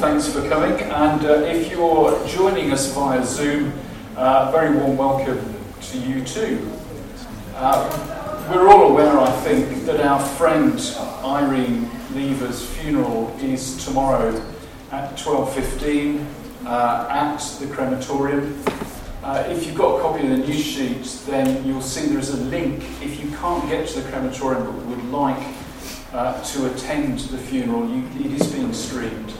Thanks for coming. And uh, if you're joining us via Zoom, uh, very warm welcome to you too. Uh, we're all aware, I think, that our friend Irene Lever's funeral is tomorrow at 12.15 uh, at the crematorium. Uh, if you've got a copy of the news sheet, then you'll see there is a link. If you can't get to the crematorium but would like uh, to attend the funeral, you, it is being streamed.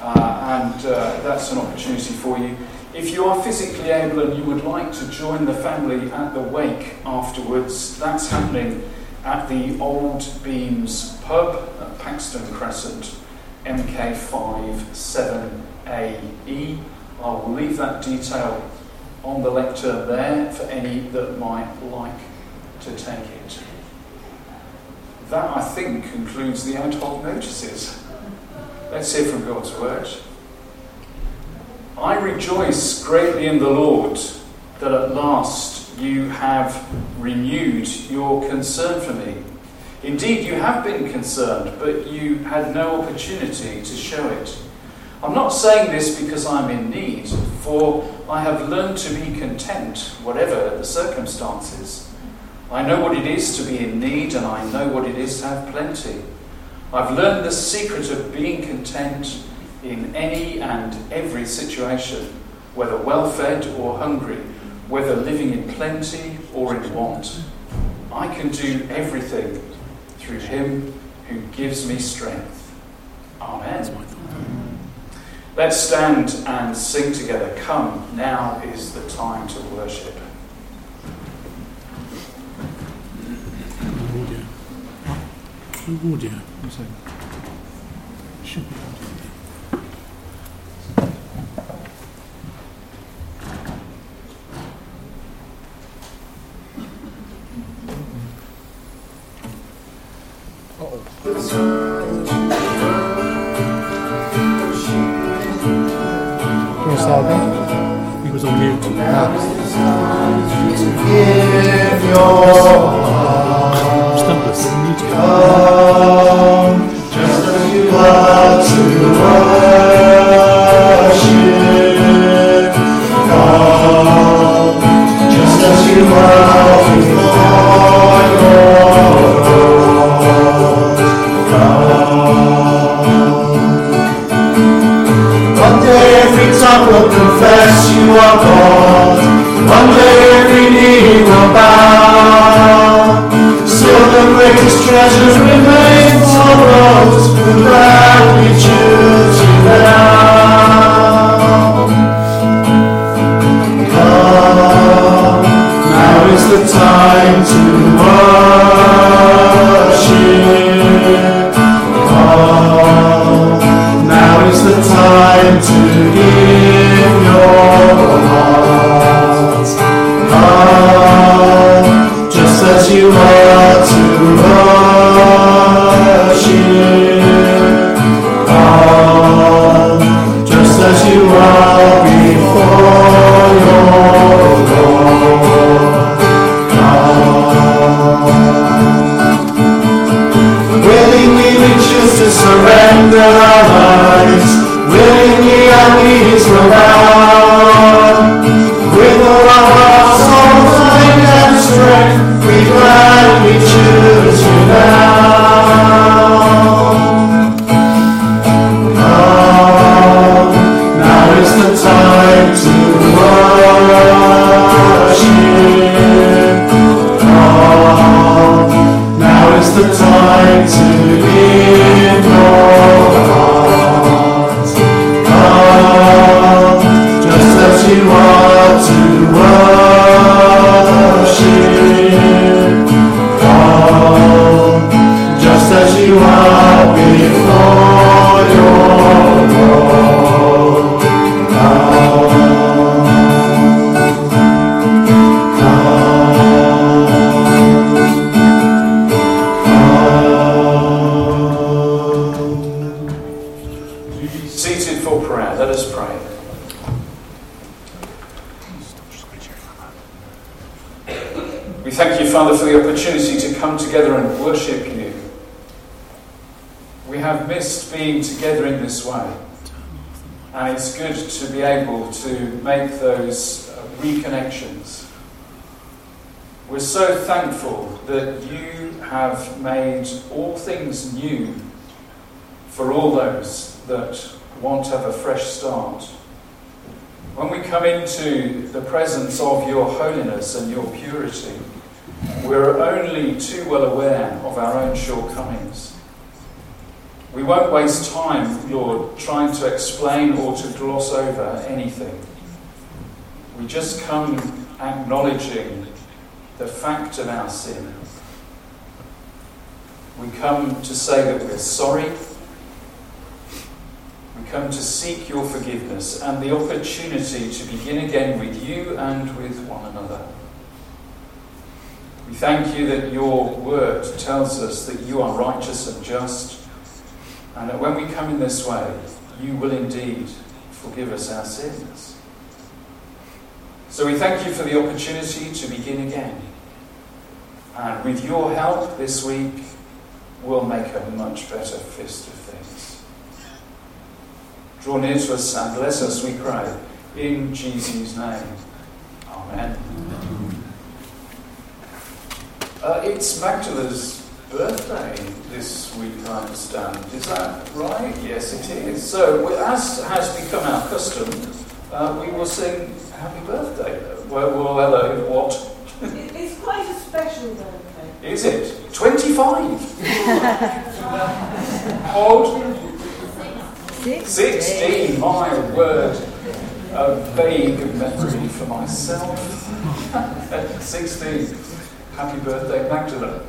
Uh, and uh, that's an opportunity for you. If you are physically able and you would like to join the family at the wake afterwards, that's happening at the Old Beams pub at Paxton Crescent, MK5 7AE. I will leave that detail on the lectern there for any that might like to take it. That, I think, concludes the ad hoc notices. Let's hear from God's word. I rejoice greatly in the Lord that at last you have renewed your concern for me. Indeed, you have been concerned, but you had no opportunity to show it. I'm not saying this because I'm in need, for I have learned to be content, whatever the circumstances. I know what it is to be in need, and I know what it is to have plenty. I've learned the secret of being content in any and every situation, whether well fed or hungry, whether living in plenty or in want. I can do everything through Him who gives me strength. Amen. Let's stand and sing together. Come, now is the time to worship. Audio. Should be too well aware of our own shortcomings. We won't waste time, Lord, trying to explain or to gloss over anything. We just come acknowledging the fact of our sin. We come to say that we're sorry. We come to seek your forgiveness and the opportunity to begin again with you and with one another. We thank you that your word tells us that you are righteous and just and that when we come in this way, you will indeed forgive us our sins. So we thank you for the opportunity to begin again. And with your help this week, we'll make a much better fist of things. Draw near to us and bless us, we pray, in Jesus' name. Amen. Uh, it's Magdalena's birthday this week, I understand. Is that right? Yes, it is. So, as has become our custom, uh, we will sing Happy Birthday. Well, well hello, what? It's quite a special birthday. Is it? 25? Hold. 16, my word. A vague memory for myself. 16. Happy birthday, Magdalene.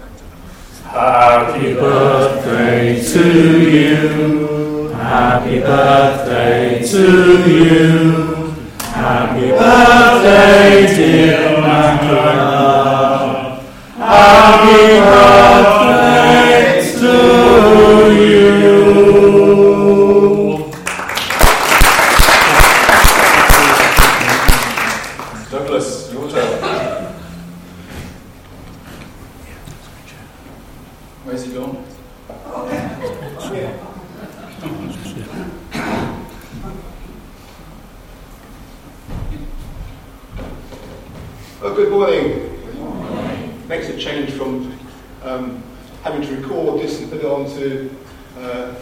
Happy birthday to you. Happy birthday to you. Happy birthday, dear Magdalena. Happy birthday to you. Douglas, your turn. Where's he gone? Oh, good morning. Makes a change from um, having to record this and put it onto uh,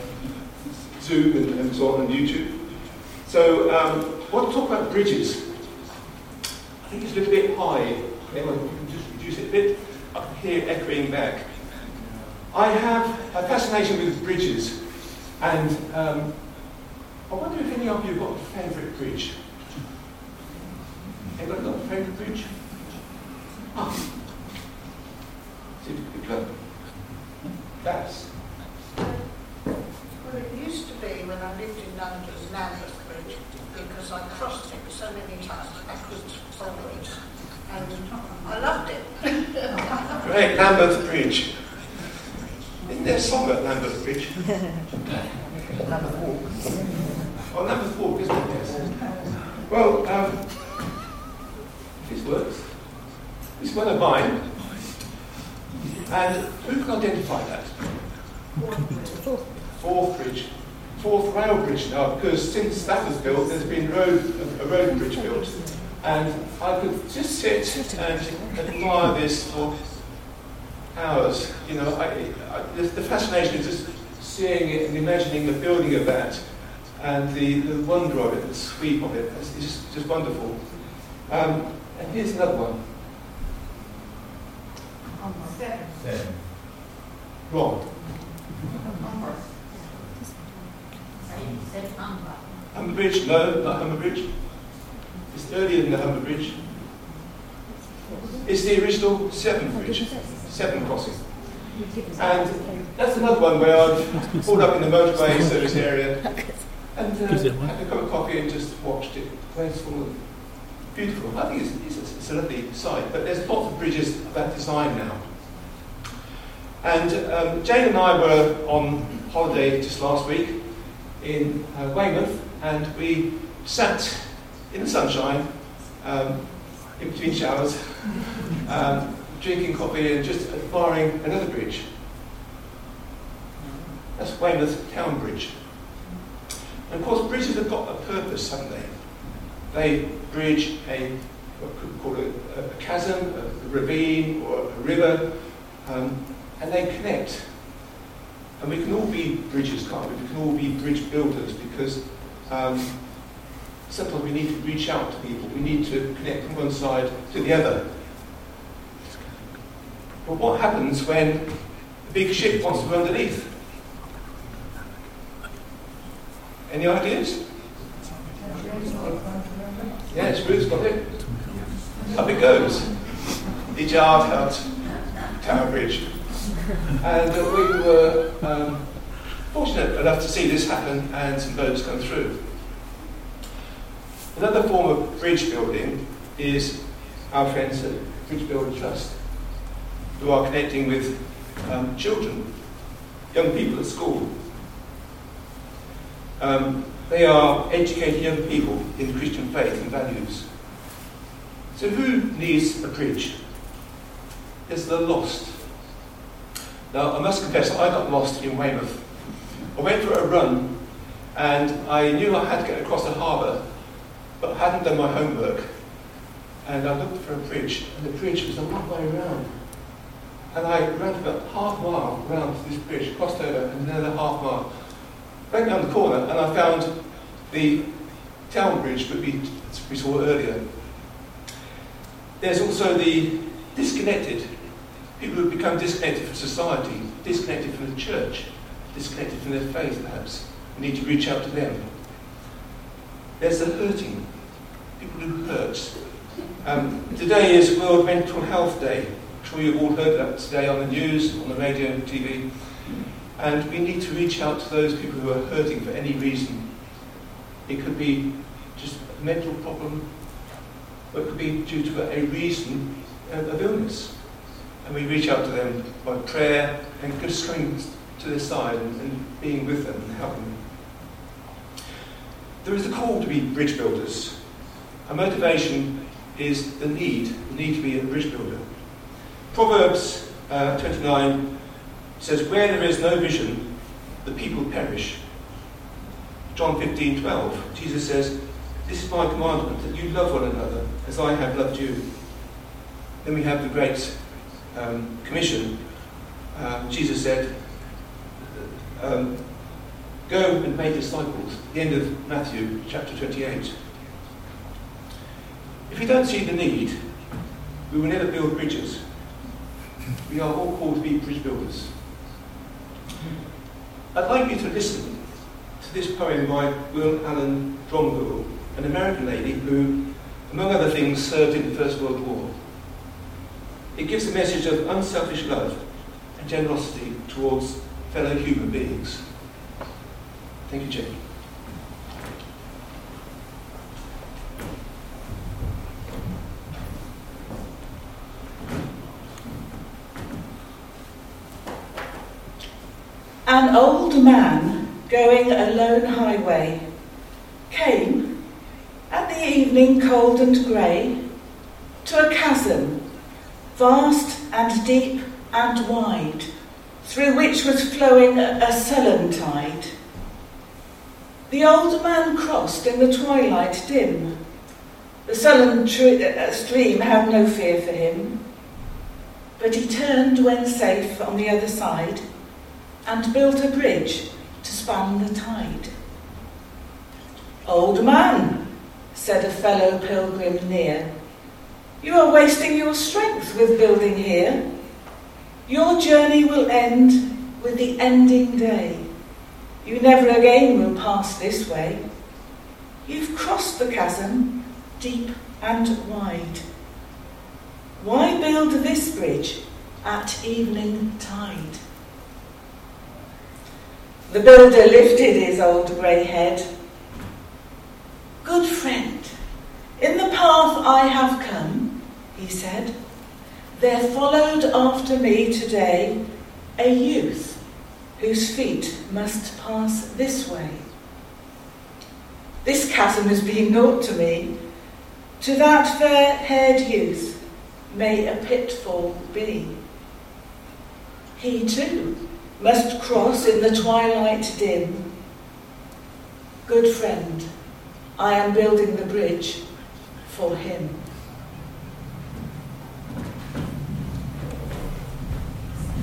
Zoom and, and so on and YouTube. So, um, I want to talk about bridges. I think it's a little bit high. Anyone, you can just reduce it a bit. I can hear it echoing back. I have a fascination with bridges, and um, I wonder if any of you have got a favourite bridge. Anyone got a favourite bridge? Ah. See if you could clever. That's. Well, it used to be when I lived in London, Lambeth Bridge, because I crossed it so many times, backwards, forwards, and I loved it. Great, Lambeth Bridge. Isn't there a song about Lambeth Bridge? Lambeth Walk. Oh, Lambeth Walk, isn't it? Yes. Well, um, this works. It's one of mine. And who can identify that? Forth bridge. Forth rail bridge now, because since that was built, there's been road, a road bridge built. And I could just sit and admire this for hours. You know, I, I, the, the fascination of just seeing it and imagining the building of that and the, the wonder of it, the sweep of it. It's, it's just, just wonderful. Um, and here's another one. Seven. Wrong. Humber. Bridge? No, not Humber Bridge. It's earlier than the Humber Bridge. It's the original Severn Bridge, Severn Crossing. And that's another one where I've pulled up in the motorway service area and uh, Is it one? had a cup of coffee and just watched it. Graceful and beautiful. I think it's, it's, a, it's a lovely sight. But there's lots of bridges of that design now. And um, Jane and I were on holiday just last week in uh, Weymouth, and we sat in the sunshine, um, in between showers, um, drinking coffee and just admiring another bridge. That's Weymouth Town Bridge. And of course, bridges have got a purpose, haven't they? They bridge a, what could call it, a, a chasm, a ravine, or a river, um, and they connect. And we can all be bridges, can't we? We can all be bridge builders because um, sometimes we need to reach out to people. We need to connect from one side to the other. But what happens when a big ship wants to go underneath? Any ideas? Yes, Ruth's got it. Up it goes. The jar cut Tower Bridge. And uh, we were um, fortunate enough to see this happen and some boats come through. Another form of bridge building is our friends at Bridge Builder Trust, who are connecting with um, children, young people at school. Um, they are educating young people in Christian faith and values. So, who needs a bridge? It's the lost. Now, I must confess, I got lost in Weymouth. I went for a run and I knew I had to get across the harbour, but hadn't done my homework. And I looked for a bridge, and the bridge was a long way around. And I ran about half a mile round this bridge, crossed over, and another half mile. Went round the corner, and I found the town bridge that we, we saw earlier. There's also the disconnected People who have become disconnected from society, disconnected from the church, disconnected from their faith, perhaps. We need to reach out to them. There's the hurting, people who hurt. Um, today is World Mental Health Day. I'm sure you've all heard that today on the news, on the radio, TV. And we need to reach out to those people who are hurting for any reason. It could be just a mental problem, or it could be due to a reason of illness and we reach out to them by prayer and just coming to their side and, and being with them and helping them. There is a call to be bridge builders. Our motivation is the need, the need to be a bridge builder. Proverbs uh, 29 says, Where there is no vision, the people perish. John 15, 12, Jesus says, This is my commandment, that you love one another as I have loved you. Then we have the great um, commission, Jesus said, um, Go and make disciples. The end of Matthew chapter 28. If we don't see the need, we will never build bridges. We are all called to be bridge builders. I'd like you to listen to this poem by Will Allen Dromgoole, an American lady who, among other things, served in the First World War. It gives a message of unselfish love and generosity towards fellow human beings. Thank you, Jane. An old man going a lone highway came at the evening cold and grey to a chasm vast and deep and wide, through which was flowing a sullen tide. The old man crossed in the twilight dim. The sullen uh, stream had no fear for him, but he turned when safe on the other side and built a bridge to span the tide. Old man, said a fellow pilgrim near, you are wasting your strength with building here. Your journey will end with the ending day. You never again will pass this way. You've crossed the chasm, deep and wide. Why build this bridge at evening tide? The builder lifted his old grey head. Good friend, in the path I have come, he said, there followed after me today a youth whose feet must pass this way. This chasm has been naught to me. To that fair haired youth may a pitfall be. He too must cross in the twilight dim. Good friend, I am building the bridge for him.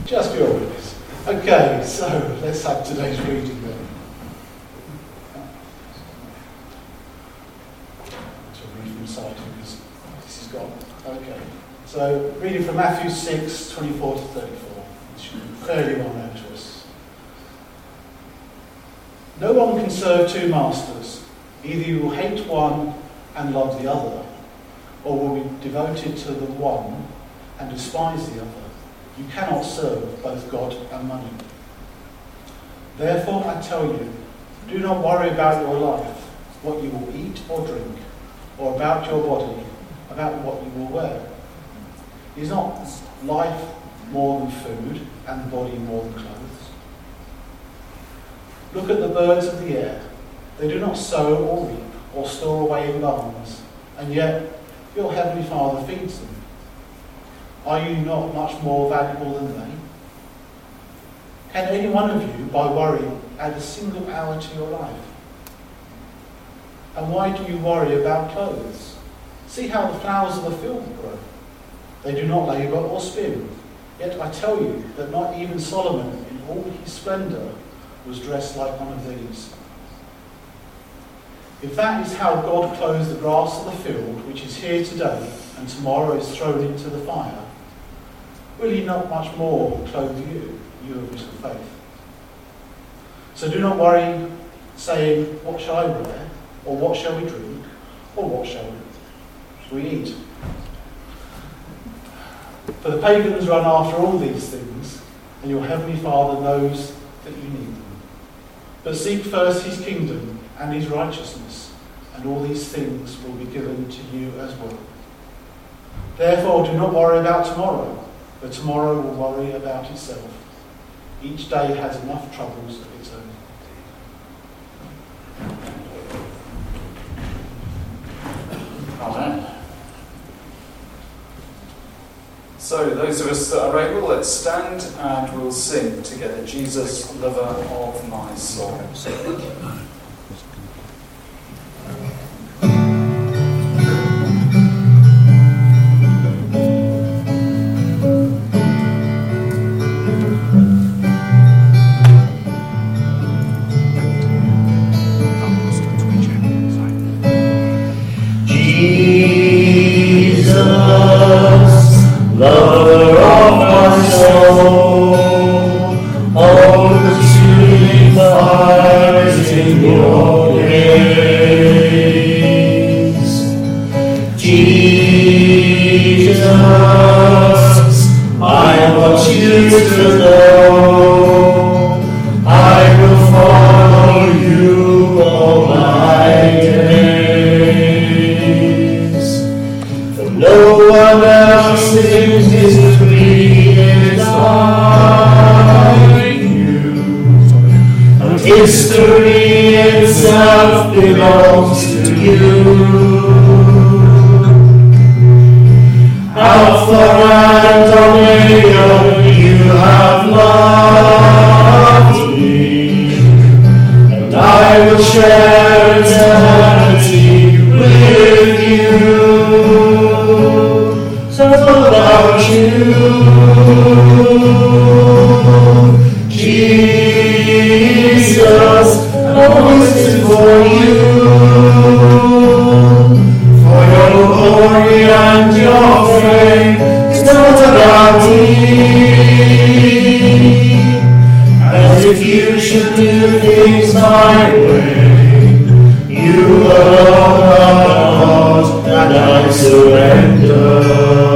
Just your witness. Okay, so let's have today's reading then. To read from sight because this is gone. Okay. So reading from Matthew 6, 24 to 34, which should be fairly well known to us. No one can serve two masters. Either you will hate one and love the other, or will be devoted to the one and despise the other. You cannot serve both God and money. Therefore, I tell you, do not worry about your life, what you will eat or drink, or about your body, about what you will wear. Is not life more than food, and the body more than clothes? Look at the birds of the air. They do not sow or reap or store away in barns, and yet your heavenly Father feeds them. Are you not much more valuable than they? Can any one of you, by worry, add a single hour to your life? And why do you worry about clothes? See how the flowers of the field grow. They do not labour or spin. Yet I tell you that not even Solomon, in all his splendour, was dressed like one of these. If that is how God clothes the grass of the field, which is here today and tomorrow is thrown into the fire, will he not much more clothe you, you of little faith? So do not worry, saying, What shall I wear? Or what shall we drink? Or what shall we eat? For the pagans run after all these things, and your heavenly Father knows that you need them. But seek first his kingdom and his righteousness, and all these things will be given to you as well. Therefore, do not worry about tomorrow, for tomorrow will worry about itself. Each day has enough troubles of its own. Amen. So, those of us that are able, let's stand and we'll sing together Jesus, lover of my soul. You should do things my way, you alone are God, and I surrender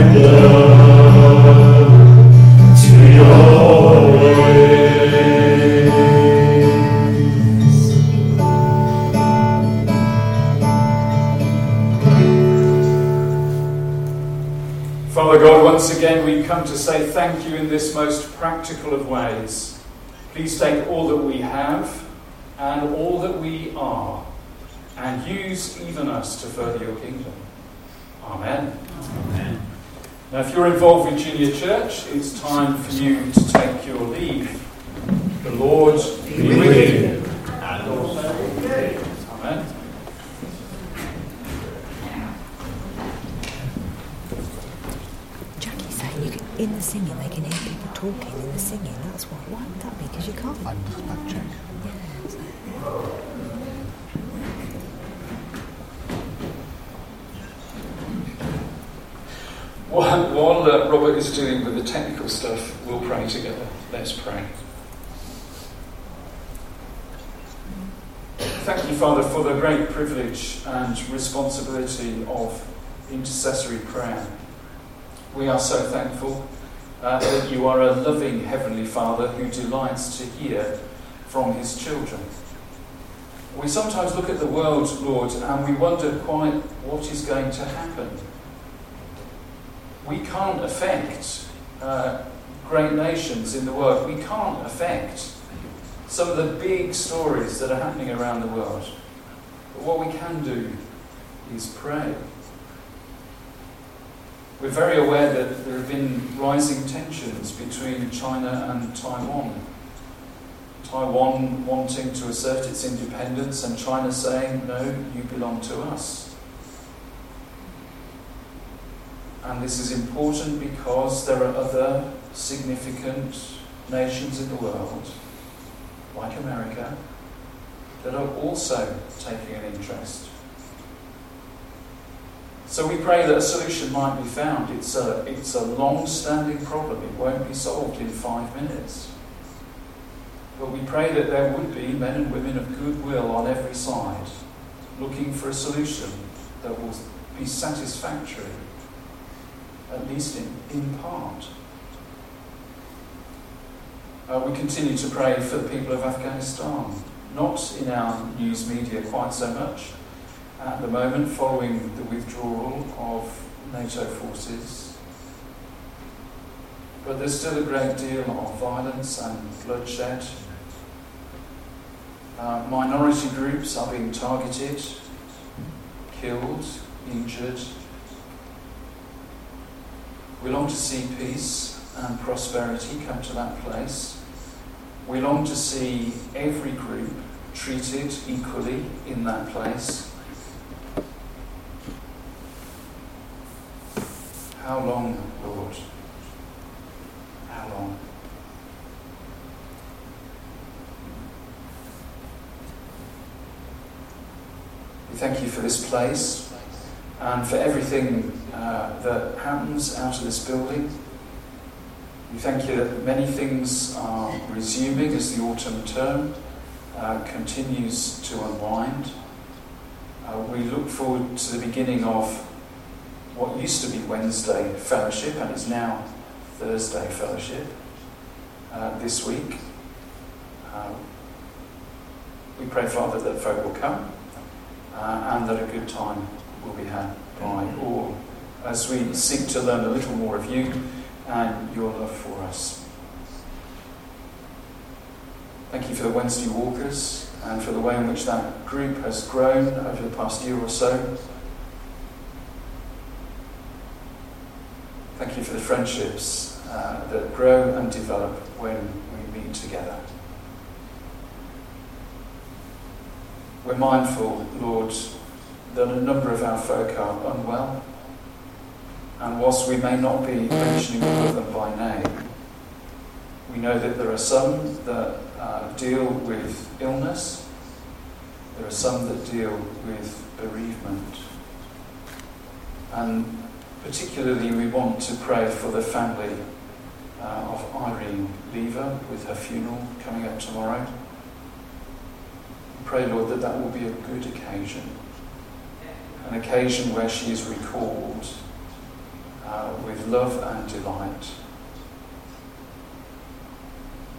practical of ways. Please take all that we have and all that we are and use even us to further your kingdom. Amen. Now, if you're involved with Junior Church, it's time for you to take your leave. The Lord be with you. And also with you. Amen. Jackie's saying you can, in the singing they can hear people talking in the singing. That's why. Why would that be? Because you can't. I'm just about check. Yeah, so- While, while uh, Robert is dealing with the technical stuff, we'll pray together. Let's pray. Thank you, Father, for the great privilege and responsibility of intercessory prayer. We are so thankful uh, that you are a loving Heavenly Father who delights to hear from his children. We sometimes look at the world, Lord, and we wonder quite what is going to happen we can't affect uh, great nations in the world. We can't affect some of the big stories that are happening around the world. But what we can do is pray. We're very aware that there have been rising tensions between China and Taiwan. Taiwan wanting to assert its independence and China saying, no, you belong to us. And this is important because there are other significant nations in the world, like America, that are also taking an interest. So we pray that a solution might be found. It's a, it's a long standing problem, it won't be solved in five minutes. But we pray that there would be men and women of goodwill on every side looking for a solution that will be satisfactory at least in, in part. Uh, we continue to pray for the people of Afghanistan, not in our news media quite so much at the moment, following the withdrawal of NATO forces. But there's still a great deal of violence and bloodshed. Uh, minority groups are being targeted, killed, injured, we long to see peace and prosperity come to that place. We long to see every group treated equally in that place. How long, Lord? How long? We thank you for this place and for everything uh, that happens out of this building. We thank you that many things are resuming as the autumn term uh, continues to unwind. Uh, we look forward to the beginning of what used to be Wednesday fellowship and is now Thursday fellowship uh, this week. Uh, we pray, Father, that folk will come uh, and that a good time will be had by all as we seek to learn a little more of you and your love for us. Thank you for the Wednesday walkers and for the way in which that group has grown over the past year or so. Thank you for the friendships uh, that grow and develop when we meet together. We're mindful, Lord, that a number of our folk are unwell, and whilst we may not be mentioning all of them by name, we know that there are some that uh, deal with illness, there are some that deal with bereavement, and particularly we want to pray for the family uh, of Irene Lever with her funeral coming up tomorrow. Pray, Lord, that that will be a good occasion, an occasion where she is recalled uh, with love and delight,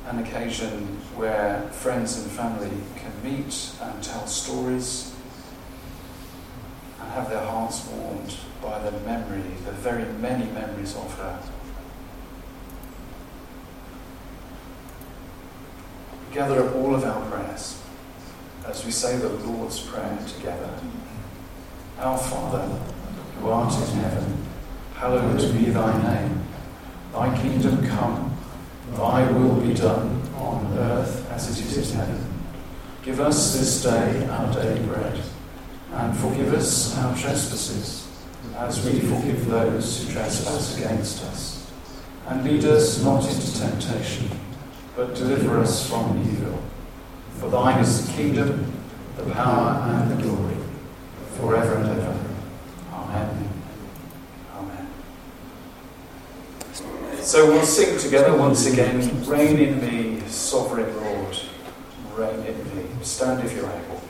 an occasion where friends and family can meet and tell stories and have their hearts warmed by the memory, the very many memories of her. We Gather up all of our prayers as we say the Lord's Prayer together. Our Father, who art in heaven, hallowed be thy name. Thy kingdom come, thy will be done on earth as it is in heaven. Give us this day our daily bread, and forgive us our trespasses, as we forgive those who trespass against us. And lead us not into temptation, but deliver us from evil. For thine is the kingdom, the power, and the glory, forever and ever. Amen. Amen. So we'll sing together once again Reign in me, sovereign Lord. Reign in me. Stand if you're able.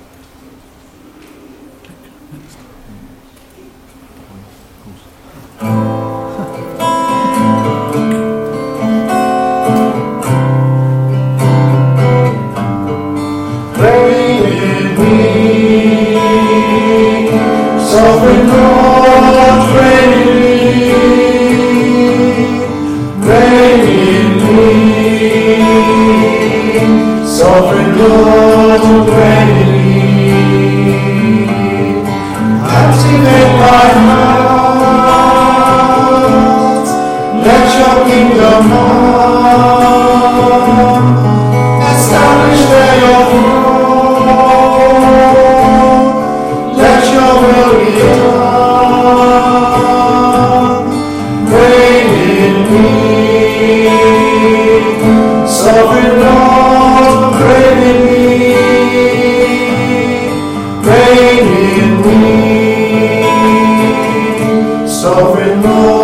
Sovereign Lord.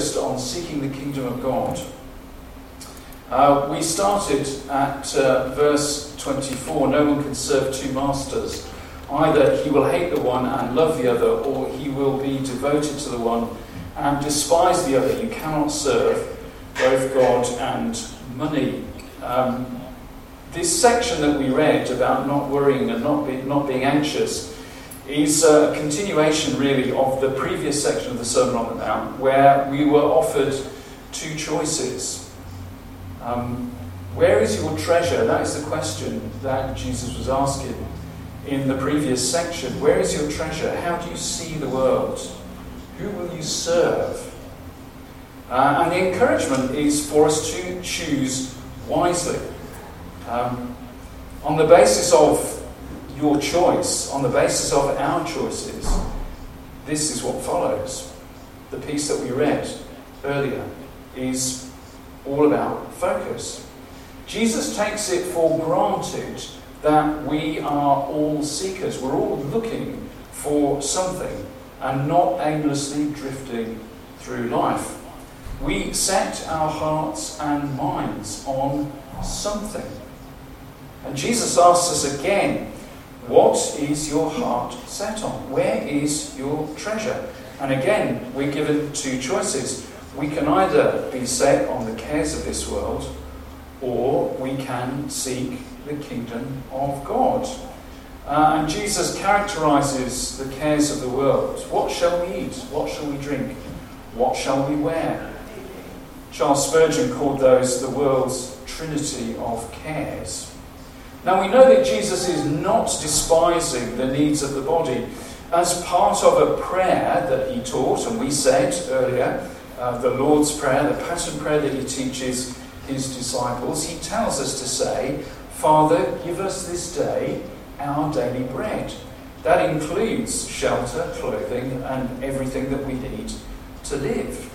Focused on seeking the kingdom of God. Uh, we started at uh, verse 24 No one can serve two masters. Either he will hate the one and love the other, or he will be devoted to the one and despise the other. You cannot serve both God and money. Um, this section that we read about not worrying and not, be, not being anxious is a continuation, really, of the previous section of the Sermon on the Mount, where we were offered two choices. Um, where is your treasure? That is the question that Jesus was asking in the previous section. Where is your treasure? How do you see the world? Who will you serve? Uh, and the encouragement is for us to choose wisely. Um, on the basis of your choice, on the basis of our choices, this is what follows. The piece that we read earlier is all about focus. Jesus takes it for granted that we are all seekers. We're all looking for something and not aimlessly drifting through life. We set our hearts and minds on something. And Jesus asks us again, What is your heart set on? Where is your treasure? And again, we're given two choices. We can either be set on the cares of this world, or we can seek the kingdom of God. Uh, and Jesus characterizes the cares of the world. What shall we eat? What shall we drink? What shall we wear? Charles Spurgeon called those the world's trinity of cares. Now we know that Jesus is not despising the needs of the body. As part of a prayer that he taught, and we said earlier, uh, the Lord's Prayer, the pattern prayer that he teaches his disciples, he tells us to say, Father, give us this day our daily bread. That includes shelter, clothing, and everything that we need to live.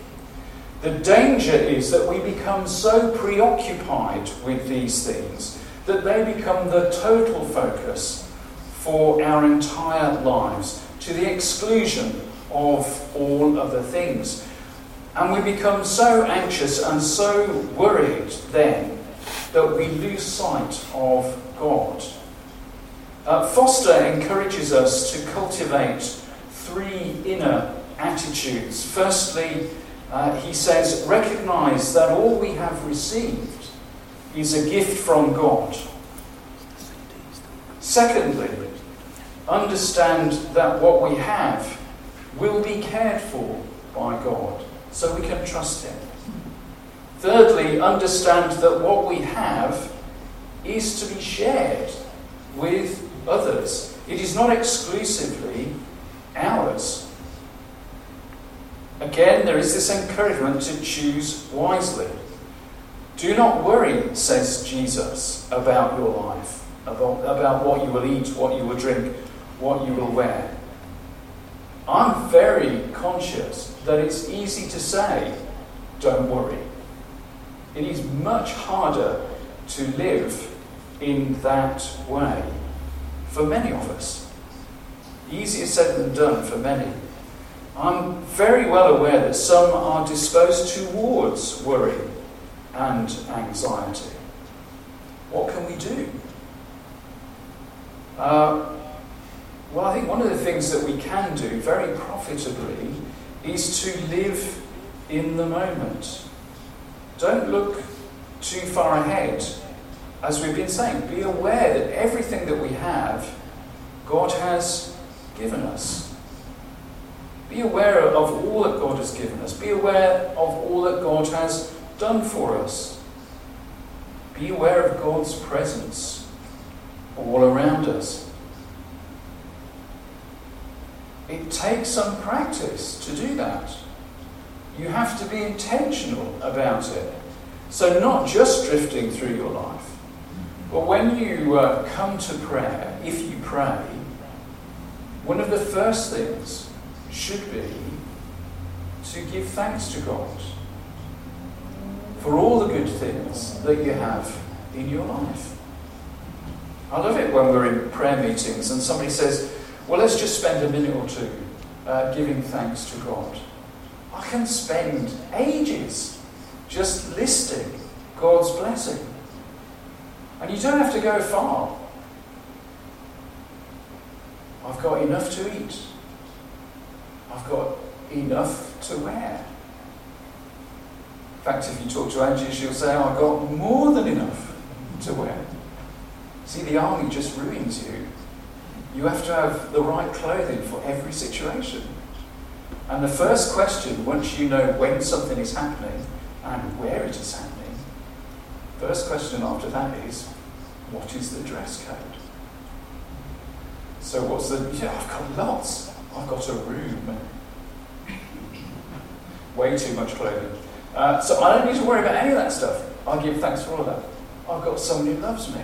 The danger is that we become so preoccupied with these things that they become the total focus for our entire lives, to the exclusion of all other things. And we become so anxious and so worried then that we lose sight of God. Uh, Foster encourages us to cultivate three inner attitudes. Firstly, uh, he says, recognize that all we have received is a gift from God. Secondly, understand that what we have will be cared for by God, so we can trust Him. Thirdly, understand that what we have is to be shared with others. It is not exclusively ours. Again, there is this encouragement to choose wisely. Do not worry, says Jesus, about your life, about, about what you will eat, what you will drink, what you will wear. I'm very conscious that it's easy to say, don't worry. It is much harder to live in that way for many of us. Easier said than done for many. I'm very well aware that some are disposed towards worry and anxiety. What can we do? Uh, well, I think one of the things that we can do very profitably is to live in the moment. Don't look too far ahead. As we've been saying, be aware that everything that we have, God has given us. Be aware of all that God has given us. Be aware of all that God has done for us. Be aware of God's presence all around us. It takes some practice to do that. You have to be intentional about it. So, not just drifting through your life, but when you uh, come to prayer, if you pray, one of the first things should be to give thanks to God for all the good things that you have in your life. I love it when we're in prayer meetings and somebody says, Well, let's just spend a minute or two uh, giving thanks to God. I can spend ages just listing God's blessing. And you don't have to go far. I've got enough to eat. I've got enough to wear. Fact, if you talk to Angie, she'll say, I've got more than enough to wear. See, the army just ruins you. You have to have the right clothing for every situation. And the first question, once you know when something is happening and where it is happening, first question after that is, what is the dress code? So what's the? Yeah, I've got lots. I've got a room. Way too much clothing. Uh, so I don't need to worry about any of that stuff. I give thanks for all of that. I've got someone who loves me.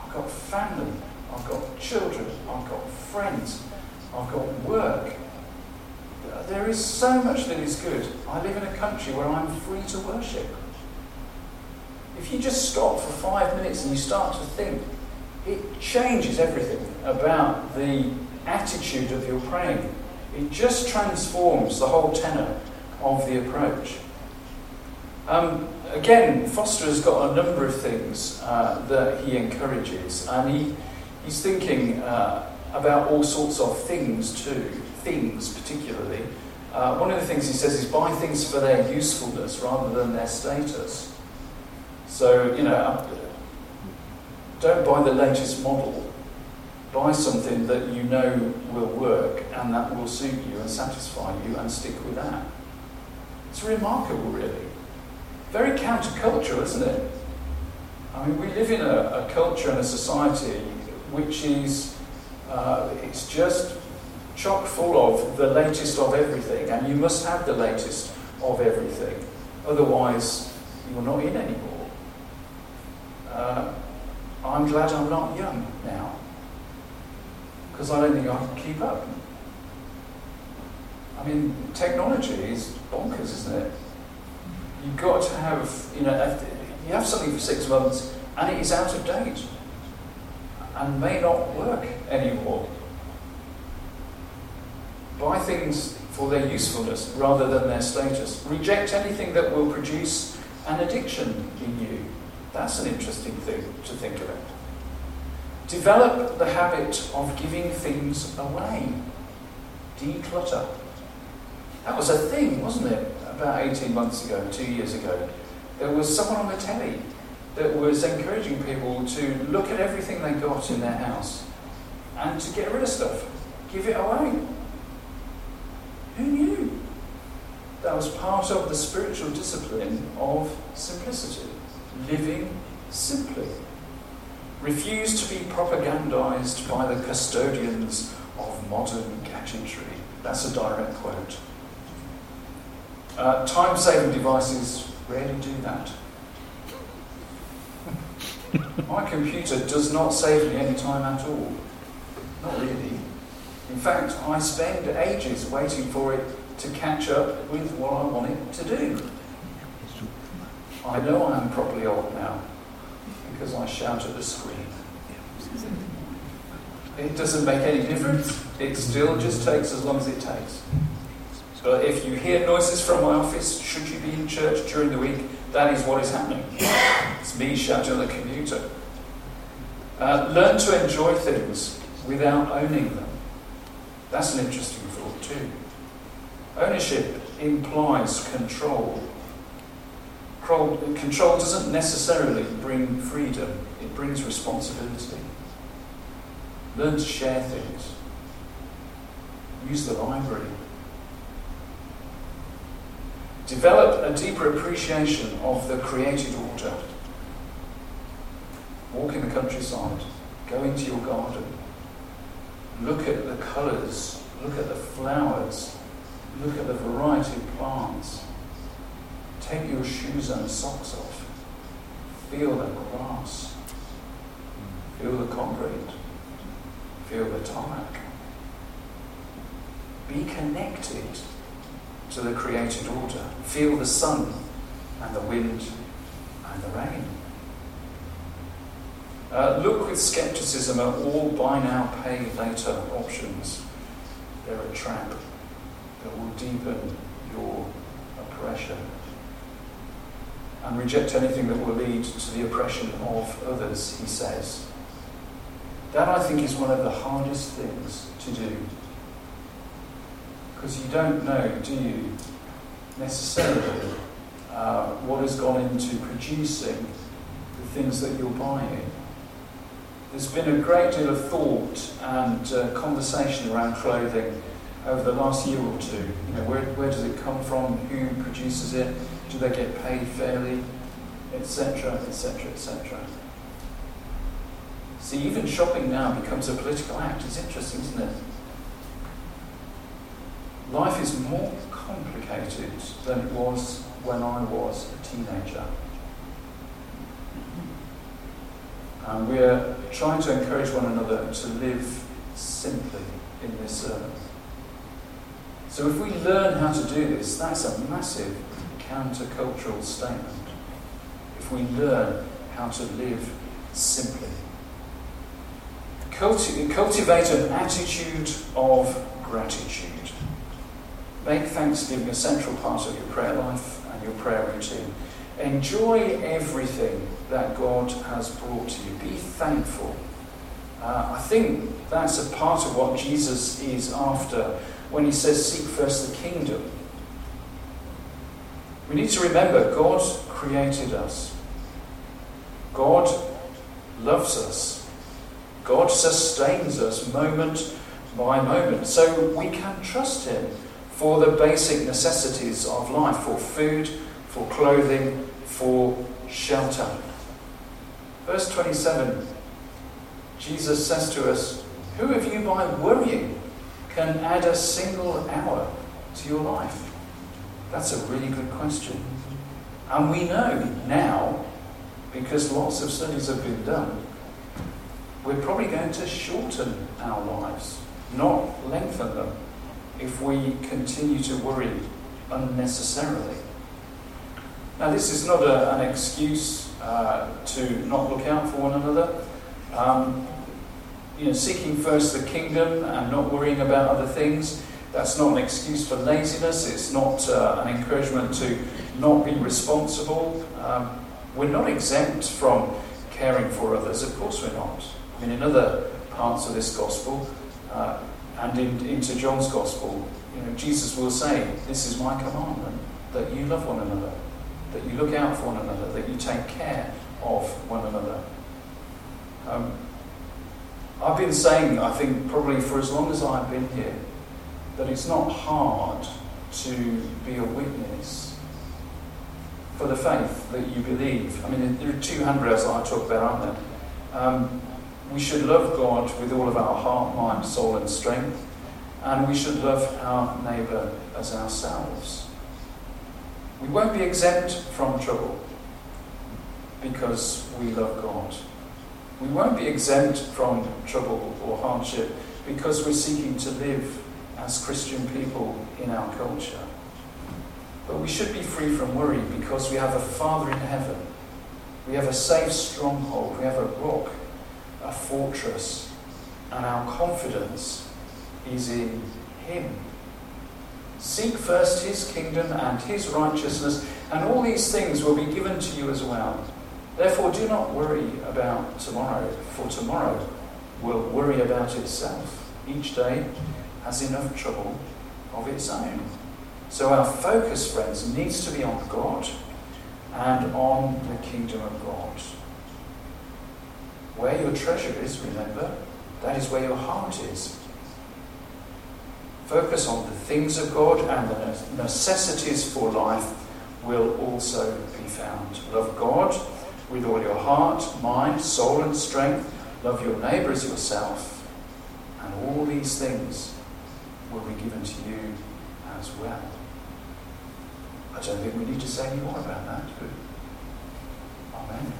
I've got family. I've got children. I've got friends. I've got work. There is so much that is good. I live in a country where I'm free to worship. If you just stop for five minutes and you start to think, it changes everything about the attitude of your praying. It just transforms the whole tenor of the approach. Um, again, Foster has got a number of things uh, that he encourages, and he, he's thinking uh, about all sorts of things too, things particularly. Uh, one of the things he says is buy things for their usefulness rather than their status. So, you know, don't buy the latest model. Buy something that you know will work and that will suit you and satisfy you and stick with that. It's remarkable, really. Very countercultural, isn't it? I mean, we live in a, a culture and a society which is, uh, it's just chock full of the latest of everything, and you must have the latest of everything. Otherwise, you're not in anymore. Uh, I'm glad I'm not young now, because I don't think I can keep up. I mean, technology is bonkers, isn't it? You've got to have, you know, you have something for six months and it is out of date and may not work anymore. Buy things for their usefulness rather than their status. Reject anything that will produce an addiction in you. That's an interesting thing to think about. Develop the habit of giving things away. Declutter. That was a thing, wasn't it? About 18 months ago, two years ago. There was someone on the telly that was encouraging people to look at everything they got in their house and to get rid of stuff, give it away. Who knew? That was part of the spiritual discipline of simplicity, living simply. Refuse to be propagandized by the custodians of modern gadgetry. That's a direct quote. Uh, time saving devices rarely do that. My computer does not save me any time at all. Not really. In fact, I spend ages waiting for it to catch up with what I want it to do. I know I am properly old now because I shout at the screen. It doesn't make any difference. It still just takes as long as it takes. But if you hear noises from my office, should you be in church during the week, that is what is happening. It's me shouting on the computer. Uh, learn to enjoy things without owning them. That's an interesting thought, too. Ownership implies control. Control doesn't necessarily bring freedom, it brings responsibility. Learn to share things. Use the library. Develop a deeper appreciation of the created order. Walk in the countryside. Go into your garden. Look at the colours. Look at the flowers. Look at the variety of plants. Take your shoes and socks off. Feel the grass. Feel the concrete. Feel the tarmac. Be connected to the created order. Feel the sun and the wind and the rain. Uh, look with skepticism at all buy now, pay later options. They're a trap that will deepen your oppression. And reject anything that will lead to the oppression of others, he says. That, I think, is one of the hardest things to do. Because you don't know, do you, necessarily, uh, what has gone into producing the things that you're buying. There's been a great deal of thought and uh, conversation around clothing over the last year or two. You know, where, where does it come from? Who produces it? Do they get paid fairly? Etc., etc., etc. See, even shopping now becomes a political act. It's interesting, isn't it? Life is more complicated than it was when I was a teenager. And we're trying to encourage one another to live simply in this earth. So if we learn how to do this, that's a massive countercultural statement. If we learn how to live simply. Culti- cultivate an attitude of gratitude. Make Thanksgiving a central part of your prayer life and your prayer routine. Enjoy everything that God has brought to you. Be thankful. Uh, I think that's a part of what Jesus is after when he says, Seek first the kingdom. We need to remember God created us, God loves us, God sustains us moment by moment. So we can trust Him for the basic necessities of life for food, for clothing, for shelter. Verse 27 Jesus says to us, Who of you by worrying can add a single hour to your life? That's a really good question. And we know now, because lots of studies have been done, we're probably going to shorten our lives, not lengthen them, if we continue to worry unnecessarily. Now, this is not a, an excuse uh, to not look out for one another. Um, you know, seeking first the kingdom and not worrying about other things, that's not an excuse for laziness. It's not uh, an encouragement to not be responsible. Um, we're not exempt from caring for others. Of course, we're not. I mean, in other parts of this gospel uh, and in, into John's gospel, you know, Jesus will say, "This is my commandment: that you love one another, that you look out for one another, that you take care of one another." Um, I've been saying, I think, probably for as long as I've been here, that it's not hard to be a witness for the faith that you believe. I mean, there are two handrails that I talk about, aren't there? Um, we should love God with all of our heart, mind, soul, and strength, and we should love our neighbour as ourselves. We won't be exempt from trouble because we love God. We won't be exempt from trouble or hardship because we're seeking to live as Christian people in our culture. But we should be free from worry because we have a Father in heaven. We have a safe stronghold. We have a rock, a fortress, and our confidence is in Him. Seek first His kingdom and His righteousness, and all these things will be given to you as well. Therefore, do not worry about tomorrow, for tomorrow will worry about itself. Each day has enough trouble of its own. So, our focus, friends, needs to be on God and on the kingdom of God. Where your treasure is, remember, that is where your heart is. Focus on the things of God, and the necessities for life will also be found. Love God with all your heart, mind, soul, and strength. Love your neighbour as yourself. And all these things will be given to you as well. I don't think we need to say any more about that, Amen.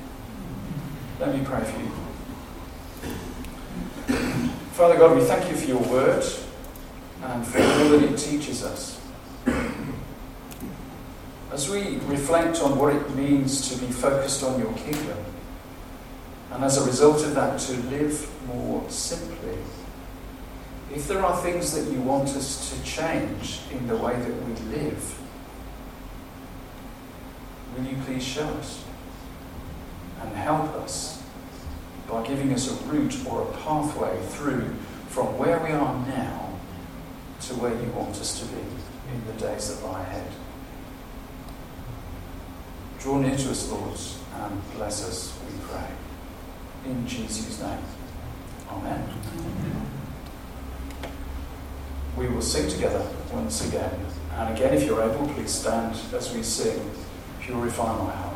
Let me pray for you. Father God, we thank you for your word and for all that it teaches us. As we reflect on what it means to be focused on your kingdom, and as a result of that, to live more simply, if there are things that you want us to change in the way that we live, will you please show us and help us by giving us a route or a pathway through from where we are now to where you want us to be in the days that lie ahead. Draw near to us, Lord, and bless us, we pray. In Jesus' name. Amen. We will sing together once again. And again, if you're able, please stand as we sing, Purify My Heart.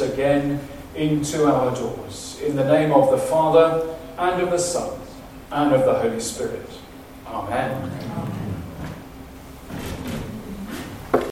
again into our doors. In the name of the Father, and of the Son,